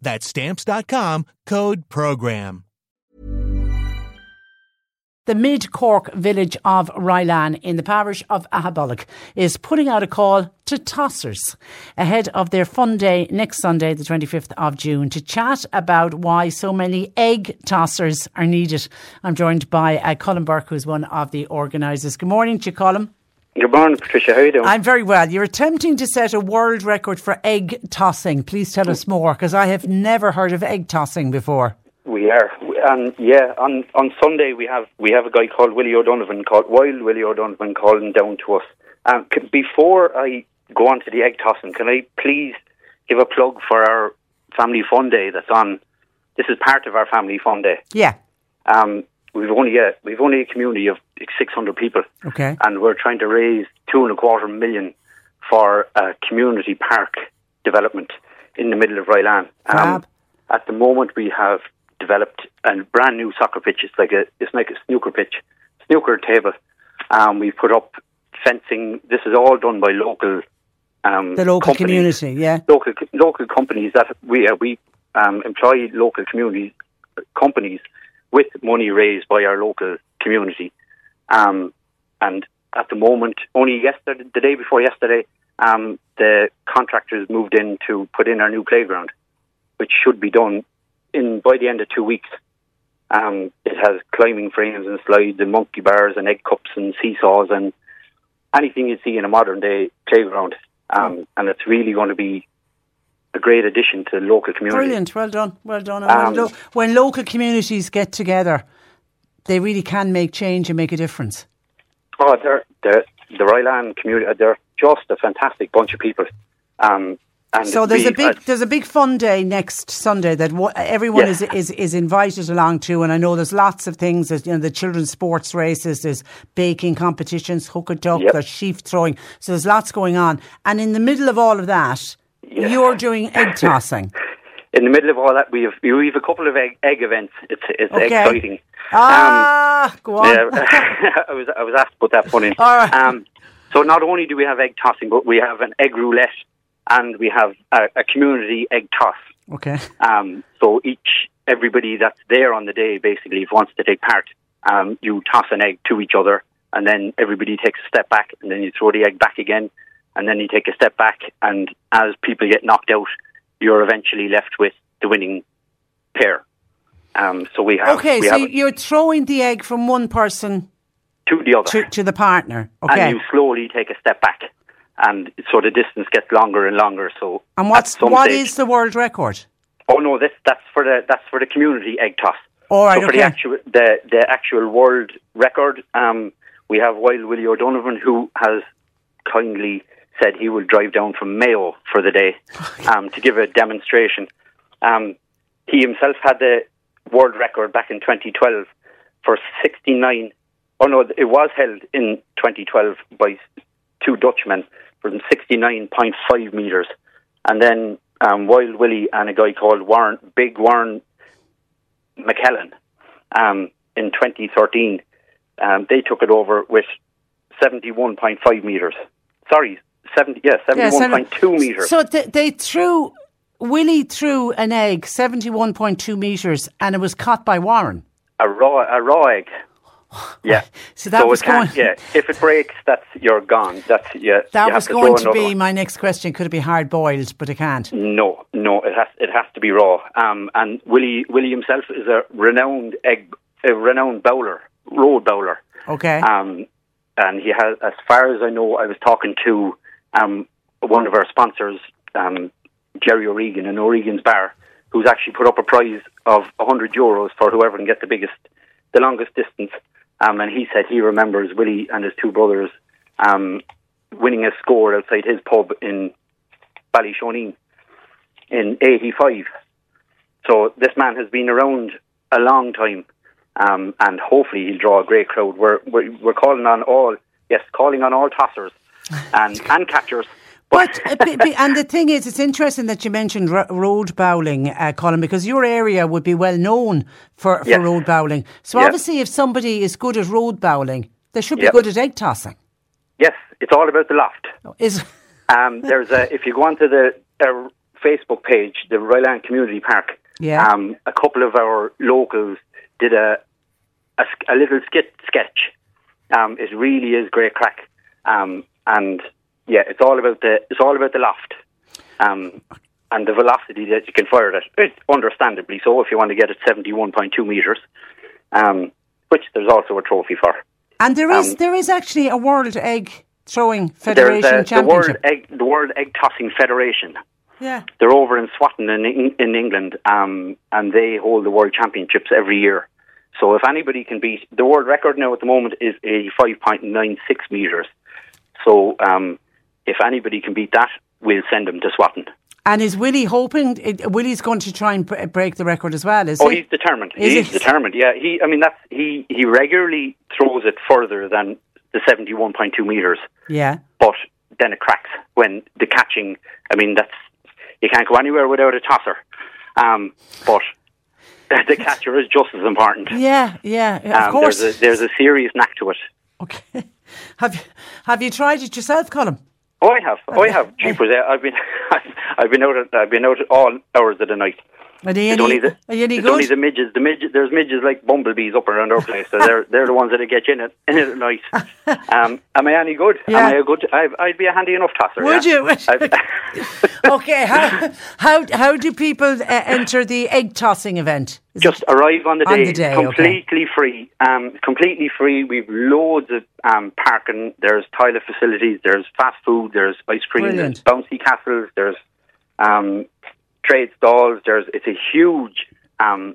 That's stamps.com, code program. The mid Cork village of Rylane in the parish of Aghabullogue is putting out a call to tossers ahead of their fun day next Sunday, the 25th of June, to chat about why so many egg tossers are needed. I'm joined by uh, Colin Burke, who's one of the organisers. Good morning to you, Colin. Good morning, Patricia. How are you doing? I'm very well. You're attempting to set a world record for egg tossing. Please tell us more, because I have never heard of egg tossing before. We are, and yeah, on on Sunday we have we have a guy called Willie O'Donovan, called Wild Willie O'Donovan, calling down to us. Um, c- before I go on to the egg tossing, can I please give a plug for our family fun day that's on? This is part of our family fun day. Yeah. Um, we've only a we've only a community of six hundred people, Okay. and we're trying to raise two and a quarter million for a community park development in the middle of Rylane. Fab. at the moment, we have developed a brand new soccer pitch. It's like a it's like a snooker pitch, snooker table. Um, we put up fencing. This is all done by local. Um, The local companies community, yeah. local local companies that we uh, we um, employ local community companies with money raised by our local community. Um, and at the moment, only yesterday, the day before yesterday, um, the contractors moved in to put in our new playground, which should be done in by the end of two weeks. Um, it has climbing frames and slides and monkey bars and egg cups and seesaws and anything you see in a modern day playground. Um, and it's really going to be a great addition to local community. Brilliant. Well done. Well done. And when, Um, lo- when local communities get together, they really can make change and make a difference. Oh, they're, they're, the Rylane community, they're just a fantastic bunch of people. Um, and So there's a big there's a big fun day next Sunday that wa- everyone Yeah. is, is is invited along to, and I know there's lots of things. There's you know the children's sports races, there's baking competitions, hook and duck, Yep. there's sheaf throwing. So there's lots going on, and in the middle of all of that, Yeah. you're doing egg tossing. in the middle of all that, we have, we have a couple of egg, egg events. It's, it's Okay. exciting. Ah, go on. Um, Yeah, I was I was asked to put that one in. All right. Um, so not only do we have egg tossing, but we have an egg roulette and we have a, a community egg toss. okay. Um, so each everybody that's there on the day basically wants to take part, um, you toss an egg to each other, and then everybody takes a step back, and then you throw the egg back again, and then you take a step back, and as people get knocked out, you're eventually left with the winning pair. Um, so we have Okay, we so have you're throwing the egg from one person to the other, to, to the partner. Okay. and you slowly take a step back, and so the distance gets longer and longer. So And at what's what stage- is the world record? Oh no, this that's for the that's for the community egg toss. All right, so for okay. the actual the the actual world record, um, we have Wild Willie O'Donovan who has kindly said he will drive down from Mayo for the day um, to give a demonstration. Um, he himself had the world record back in 2012 for 69. Oh no, it was held in 2012 by two Dutchmen for 69.5 meters, and then um, Wild Willie and a guy called Warren, Big Warren McKellen, um, in 2013, um, they took it over with 71.5 meters. Sorry, 70, yeah, Yeah, 71.2 meters. So th- they threw Willie threw an egg, seventy-one point two meters, and it was caught by Warren. a raw, a raw egg. Yeah. So that was going- Yeah, if it breaks, that's you're gone. That's yeah. That was to going to be one. my next question. Could it be hard boiled? But it can't. No, no, it has it has to be raw. Um, and Willie Willie himself is a renowned egg a renowned bowler, road bowler. Okay. Um, and he has, as far as I know, I was talking to um, one of our sponsors, um, Jerry O'Regan in O'Regan's Bar, who's actually put up a prize of 100 euros for whoever can get the biggest, the longest distance. Um, and he said he remembers Willie and his two brothers um, winning a score outside his pub in Ballyshowneen in 85. So this man has been around a long time, um, and hopefully he'll draw a great crowd. We're, we're, we're calling on all, yes, calling on all tossers and, and catchers. But uh, b- b- and the thing is, it's interesting that you mentioned road bowling, uh, Colin, because your area would be well known for, for Yes. road bowling. So Yes. obviously, if somebody is good at road bowling, they should be Yep. good at egg tossing. Yes, it's all about the loft. Is Um, there's a if you go onto the uh, Facebook page, the Rylane Community Park. Yeah. Um, a couple of our locals did a a, a little skit sketch. Um, it really is great crack. Um, and yeah, it's all about the it's all about the loft. Um, and the velocity that you can fire it at. It, understandably so, if you want to get it seventy one point two meters. Um, which there's also a trophy for. and there is Um, there is actually a world egg throwing There's federation a, the World championship. Egg the World Egg Tossing Federation. yeah. They're over in Swaton in, in England, um, and they hold the World Championships every year. So if anybody can beat the world record now at the moment is eighty five point nine six meters. So um, if anybody can beat that, we'll send them to Swaton. And is Willie hoping? it- Willie's going to try and break the record as well? Is Oh, he? he's determined. Is he's he? determined. Yeah, he. I mean, that's he. He regularly throws it further than the seventy one point two meters. Yeah. but then it cracks when the catching. I mean, that's you can't go anywhere without a tosser. Um, but the catcher is just as important. Yeah. Yeah. Of Um, course. there's a, there's a serious knack to it. Okay. Have you have you tried it yourself, Colin? Oh, I have. Oh, I have. Jeepers, yeah, I've been, I've been out. At, I've been out all hours of the night. Are they It's any, only the, are you any it's only good? the midges. The midget. There's midges like bumblebees up around our place. So they're they're the ones that get you in it in it at night. Um, am I any good? Yeah. Am I a good? I'd, I'd be a handy enough tosser. Would yeah. you? Would okay, how, how how do people uh, enter the egg tossing event? Is Just arrive on the day, On the day, okay. completely free. Um, completely free. We've loads of um, parking. There's toilet facilities. There's fast food. There's ice cream. Brilliant. There's bouncy castles. There's um, trade stalls. There's it's a huge um,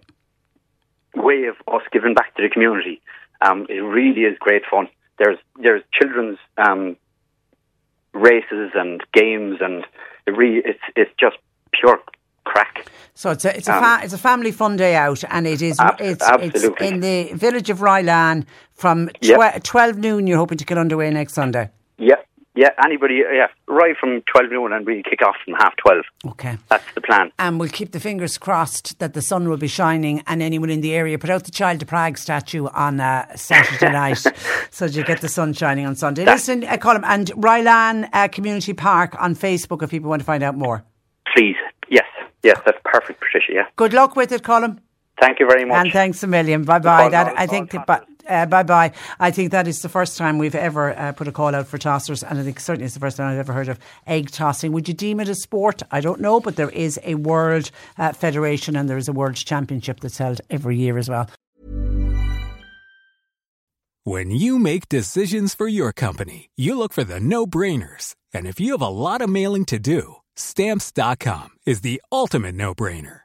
way of us giving back to the community. Um, it really is great fun. There's there's children's um, races and games, and it really it's it's just pure crack. So it's a it's a Um, fa- it's a family fun day out, and it is Ab- it's absolutely. it's in the village of Rylane from Yep. twelve noon. You're hoping to get underway next Sunday. Yeah, yeah. Anybody, yeah, right from twelve noon, and we kick off from half twelve. Okay. That's the plan. And we'll keep the fingers crossed that the sun will be shining and anyone in the area put out the Child of Prague statue on uh, Saturday night so that you get the sun shining on Sunday. Listen, uh, Colin, and Rylane uh, Community Park on Facebook if people want to find out more. Please, yes, yes, that's perfect, Patricia. Yeah, Good luck with it, Colin. thank you very much. And thanks a million. Bye bye. That I think. tossers. Uh, bye bye. I think that is the first time we've ever uh, put a call out for tossers, and I think certainly it's the first time I've ever heard of egg tossing. Would you deem it a sport? I don't know, but there is a world uh, federation and there is a world championship that's held every year as well. When you make decisions for your company, you look for the no brainers. And if you have a lot of mailing to do, stamps.com is the ultimate no brainer.